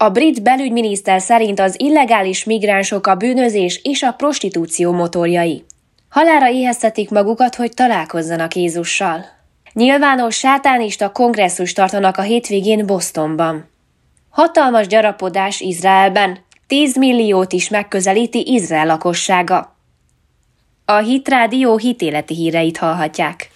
A brit belügyminiszter szerint az illegális migránsok a bűnözés és a prostitúció motorjai. Halára éheztetik magukat, hogy találkozzanak Jézussal. Nyilvános sátánista kongresszus tartanak a hétvégén Bostonban. Hatalmas gyarapodás Izraelben, 10 milliót is megközelíti Izrael lakossága. A Hitrádió hitéleti híreit hallhatják.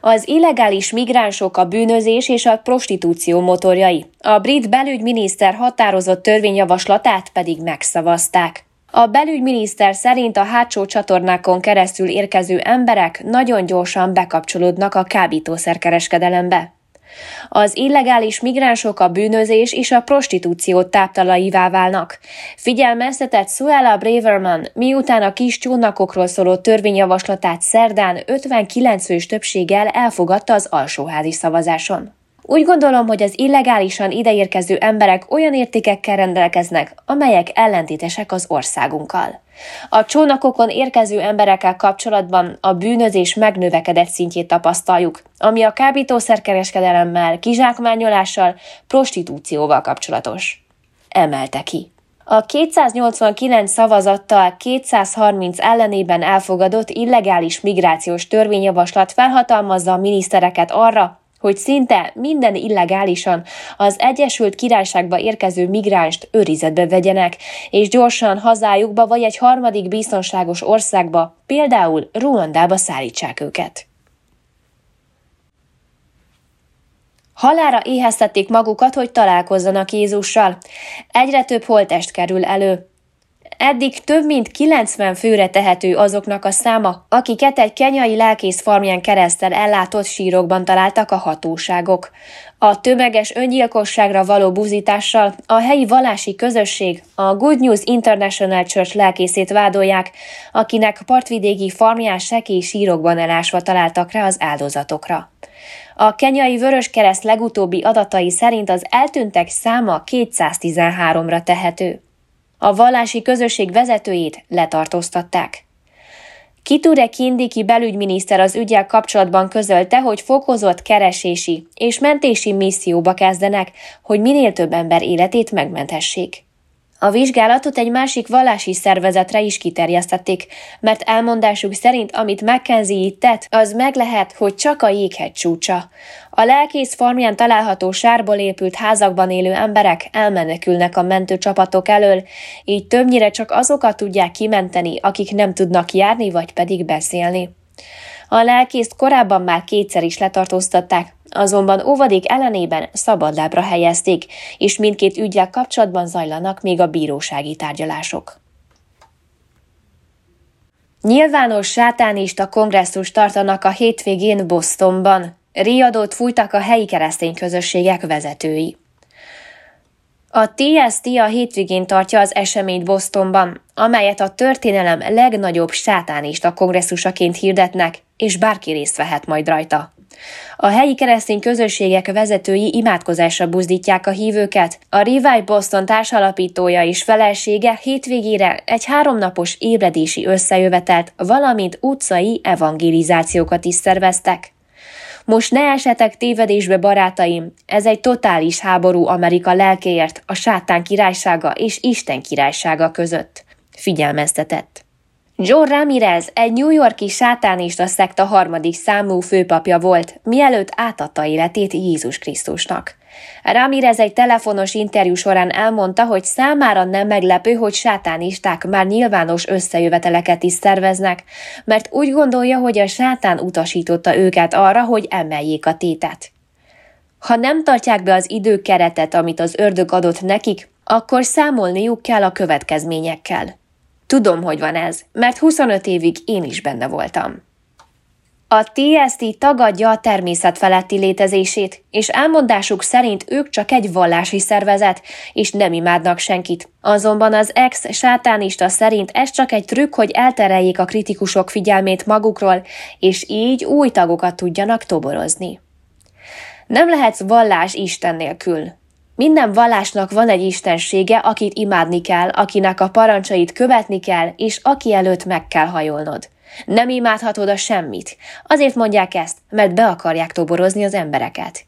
Az illegális migránsok a bűnözés és a prostitúció motorjai. A brit belügyminiszter határozott törvényjavaslatát pedig megszavazták. A belügyminiszter szerint a hátsó csatornákon keresztül érkező emberek nagyon gyorsan bekapcsolódnak a kábítószerkereskedelembe. Az illegális migránsok a bűnözés és a prostitúció táptalaivá válnak. Figyelmeztetett Suella Braverman, miután a kis csónakokról szóló törvényjavaslatát szerdán 59 fős többséggel elfogadta az alsóházi szavazáson. Úgy gondolom, hogy az illegálisan ideérkező emberek olyan értékekkel rendelkeznek, amelyek ellentétesek az országunkkal. A csónakokon érkező emberekkel kapcsolatban a bűnözés megnövekedett szintjét tapasztaljuk, ami a kábítószerkereskedelemmel, kizsákmányolással, prostitúcióval kapcsolatos. Emelte ki. A 289 szavazattal 230 ellenében elfogadott illegális migrációs törvényjavaslat felhatalmazza a minisztereket arra, hogy szinte minden illegálisan az Egyesült Királyságba érkező migránst őrizetbe vegyenek, és gyorsan hazájukba vagy egy harmadik biztonságos országba, például Ruandába szállítsák őket. Halára éheztették magukat, hogy találkozzanak Jézussal. Egyre több holtest kerül elő. Eddig több mint 90 főre tehető azoknak a száma, akiket egy kenyai lelkész farmján keresztel ellátott sírokban találtak a hatóságok. A tömeges öngyilkosságra való buzítással a helyi vallási közösség a Good News International Church lelkészét vádolják, akinek partvidéki farmján sekély sírokban elásva találtak rá az áldozatokra. A kenyai Vöröskereszt legutóbbi adatai szerint az eltűntek száma 213-ra tehető. A vallási közösség vezetőjét letartóztatták. Kiture Kindiki belügyminiszter az ügyel kapcsolatban közölte, hogy fokozott keresési és mentési misszióba kezdenek, hogy minél több ember életét megmenthessék. A vizsgálatot egy másik vallási szervezetre is kiterjesztették, mert elmondásuk szerint, amit Mackenzie itt tett, az meg lehet, hogy csak a jéghegy csúcsa. A lelkész farmján található sárból épült házakban élő emberek elmenekülnek a mentőcsapatok elől, így többnyire csak azokat tudják kimenteni, akik nem tudnak járni vagy pedig beszélni. A lelkészt korábban már kétszer is letartóztatták, azonban óvadék ellenében szabadlábra helyezték, és mindkét ügyel kapcsolatban zajlanak még a bírósági tárgyalások. Nyilvános sátánista kongresszus tartanak a hétvégén Bostonban. Riadót fújtak a helyi keresztény közösségek vezetői. A TST a hétvégén tartja az eseményt Bostonban, amelyet a történelem legnagyobb sátánista kongresszusaként hirdetnek, és bárki részt vehet majd rajta. A helyi keresztény közösségek vezetői imádkozásra buzdítják a hívőket. A Revive Boston társalapítója és felesége hétvégére egy háromnapos ébredési összejövetelt, valamint utcai evangelizációkat is szerveztek. Most ne esetek tévedésbe, barátaim, ez egy totális háború Amerika lelkéért, a sátán királysága és Isten királysága között. Figyelmeztetett. John Ramirez egy New Yorki sátánista szekta harmadik számú főpapja volt, mielőtt átadta életét Jézus Krisztusnak. Ramirez egy telefonos interjú során elmondta, hogy számára nem meglepő, hogy sátánisták már nyilvános összejöveteleket is szerveznek, mert úgy gondolja, hogy a sátán utasította őket arra, hogy emeljék a tétet. Ha nem tartják be az időkeretet, amit az ördög adott nekik, akkor számolniuk kell a következményekkel. Tudom, hogy van ez, mert 25 évig én is benne voltam. A TST tagadja a természet feletti létezését, és elmondásuk szerint ők csak egy vallási szervezet, és nem imádnak senkit. Azonban az ex-sátánista szerint ez csak egy trükk, hogy eltereljék a kritikusok figyelmét magukról, és így új tagokat tudjanak toborozni. Nem lehetsz vallás Isten nélkül. Minden vallásnak van egy istensége, akit imádni kell, akinek a parancsait követni kell, és aki előtt meg kell hajolnod. Nem imádhatod a semmit. Azért mondják ezt, mert be akarják toborozni az embereket.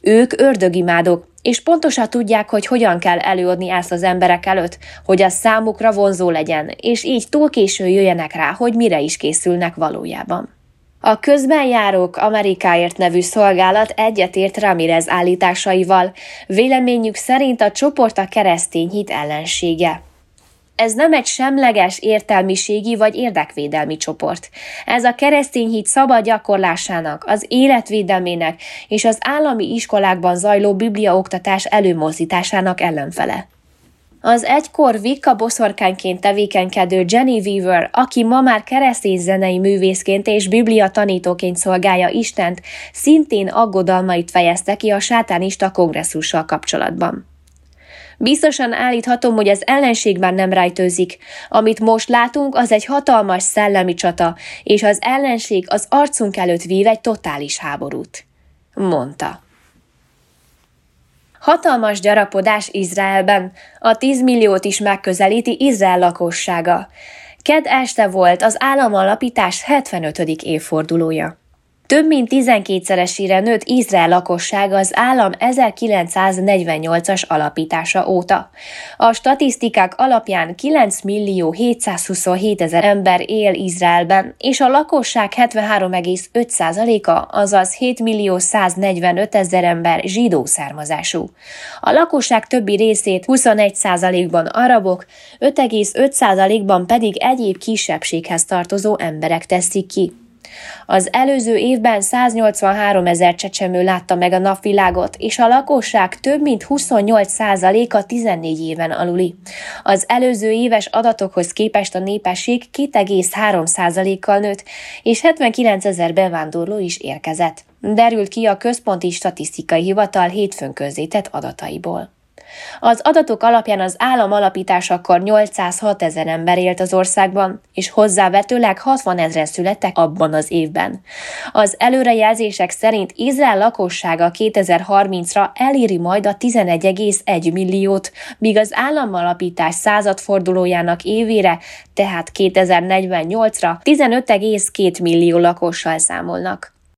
Ők ördögimádók, és pontosan tudják, hogy hogyan kell előadni ezt az emberek előtt, hogy az számukra vonzó legyen, és így túl késő jöjjenek rá, hogy mire is készülnek valójában. A közben járók Amerikáért nevű szolgálat egyetért Ramirez állításaival, véleményük szerint a csoport a keresztény hit ellensége. Ez nem egy semleges értelmiségi vagy érdekvédelmi csoport. Ez a keresztény hit szabad gyakorlásának, az életvédelmének és az állami iskolákban zajló bibliaoktatás előmozdításának ellenfele. Az egykor Vika boszorkányként tevékenykedő Jenny Weaver, aki ma már keresztény zenei művészként és biblia tanítóként szolgálja Istent, szintén aggodalmait fejezte ki a sátánista kongresszussal kapcsolatban. Biztosan állíthatom, hogy az ellenségben nem rejtőzik. Amit most látunk, az egy hatalmas szellemi csata, és az ellenség az arcunk előtt vív egy totális háborút. Mondta. Hatalmas gyarapodás Izraelben, a 10 milliót is megközelíti Izrael lakossága. Ked este volt az államalapítás 75. évfordulója. Több mint 12-szeresére nőtt Izrael lakossága az állam 1948-as alapítása óta. A statisztikák alapján 9 millió 727 ezer ember él Izraelben, és a lakosság 73,5%-a, azaz 7 millió 145 ezer ember zsidó származású. A lakosság többi részét 21%-ban arabok, 5,5%-ban pedig egyéb kisebbséghez tartozó emberek teszik ki. Az előző évben 183 ezer csecsemő látta meg a napvilágot, és a lakosság több mint 28%-a 14 éven aluli. Az előző éves adatokhoz képest a népesség 2,3%-kal nőtt, és 79 ezer bevándorló is érkezett. Derült ki a Központi Statisztikai Hivatal hétfőn közzétett adataiból. Az adatok alapján az állam alapításakor 806 ezer ember élt az országban, és hozzávetőleg 60 ezeren születtek abban az évben. Az előrejelzések szerint Izrael lakossága 2030-ra eléri majd a 11,1 milliót, míg az államalapítás századfordulójának évére, tehát 2048-ra 15,2 millió lakossal számolnak.